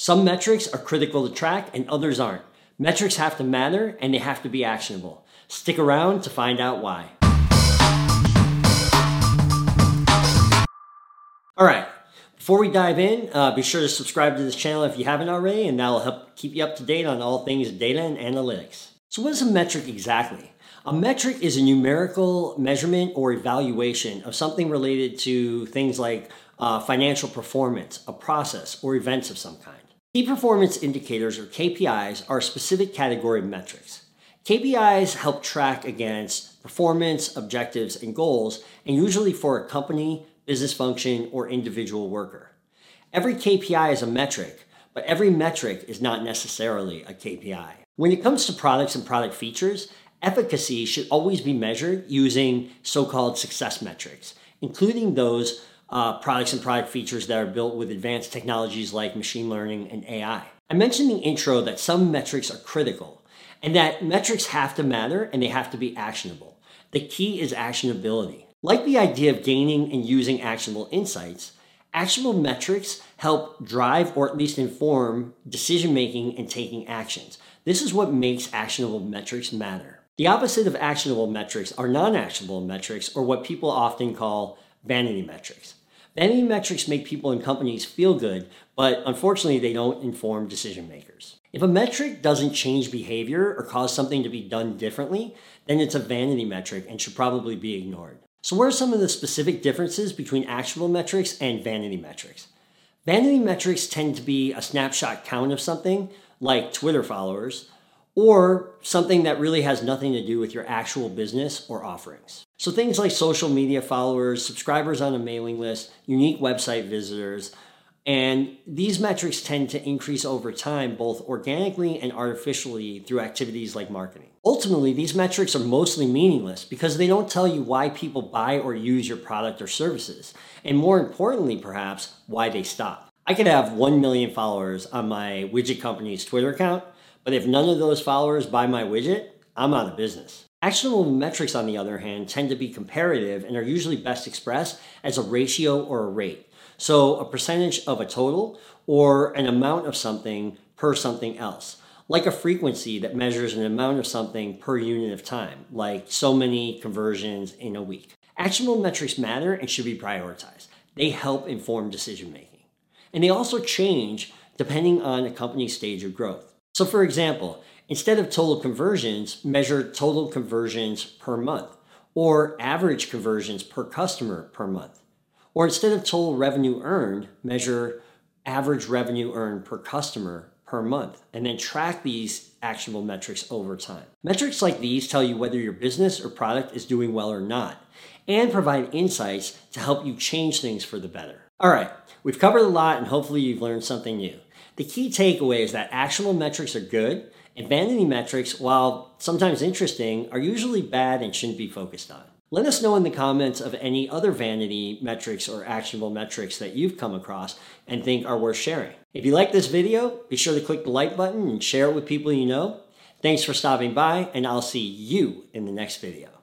Some metrics are critical to track and others aren't. Metrics have to matter and they have to be actionable. Stick around to find out why. All right, before we dive in, uh, be sure to subscribe to this channel if you haven't already, and that will help keep you up to date on all things data and analytics. So, what is a metric exactly? A metric is a numerical measurement or evaluation of something related to things like uh, financial performance, a process, or events of some kind. Key performance indicators, or KPIs, are specific category metrics. KPIs help track against performance, objectives, and goals, and usually for a company, business function, or individual worker. Every KPI is a metric, but every metric is not necessarily a KPI. When it comes to products and product features, efficacy should always be measured using so called success metrics, including those uh, products and product features that are built with advanced technologies like machine learning and AI. I mentioned in the intro that some metrics are critical and that metrics have to matter and they have to be actionable. The key is actionability. Like the idea of gaining and using actionable insights, actionable metrics help drive or at least inform decision making and taking actions. This is what makes actionable metrics matter. The opposite of actionable metrics are non actionable metrics, or what people often call vanity metrics. Vanity metrics make people and companies feel good, but unfortunately, they don't inform decision makers. If a metric doesn't change behavior or cause something to be done differently, then it's a vanity metric and should probably be ignored. So, what are some of the specific differences between actual metrics and vanity metrics? Vanity metrics tend to be a snapshot count of something, like Twitter followers, or something that really has nothing to do with your actual business or offerings. So things like social media followers, subscribers on a mailing list, unique website visitors, and these metrics tend to increase over time, both organically and artificially through activities like marketing. Ultimately, these metrics are mostly meaningless because they don't tell you why people buy or use your product or services, and more importantly, perhaps, why they stop. I could have 1 million followers on my widget company's Twitter account, but if none of those followers buy my widget, I'm out of business. Actionable metrics, on the other hand, tend to be comparative and are usually best expressed as a ratio or a rate. So, a percentage of a total or an amount of something per something else, like a frequency that measures an amount of something per unit of time, like so many conversions in a week. Actionable metrics matter and should be prioritized. They help inform decision making. And they also change depending on a company's stage of growth. So, for example, instead of total conversions, measure total conversions per month or average conversions per customer per month. Or instead of total revenue earned, measure average revenue earned per customer per month and then track these actionable metrics over time. Metrics like these tell you whether your business or product is doing well or not and provide insights to help you change things for the better. All right, we've covered a lot and hopefully you've learned something new. The key takeaway is that actionable metrics are good, and vanity metrics, while sometimes interesting, are usually bad and shouldn't be focused on. Let us know in the comments of any other vanity metrics or actionable metrics that you've come across and think are worth sharing. If you like this video, be sure to click the like button and share it with people you know. Thanks for stopping by, and I'll see you in the next video.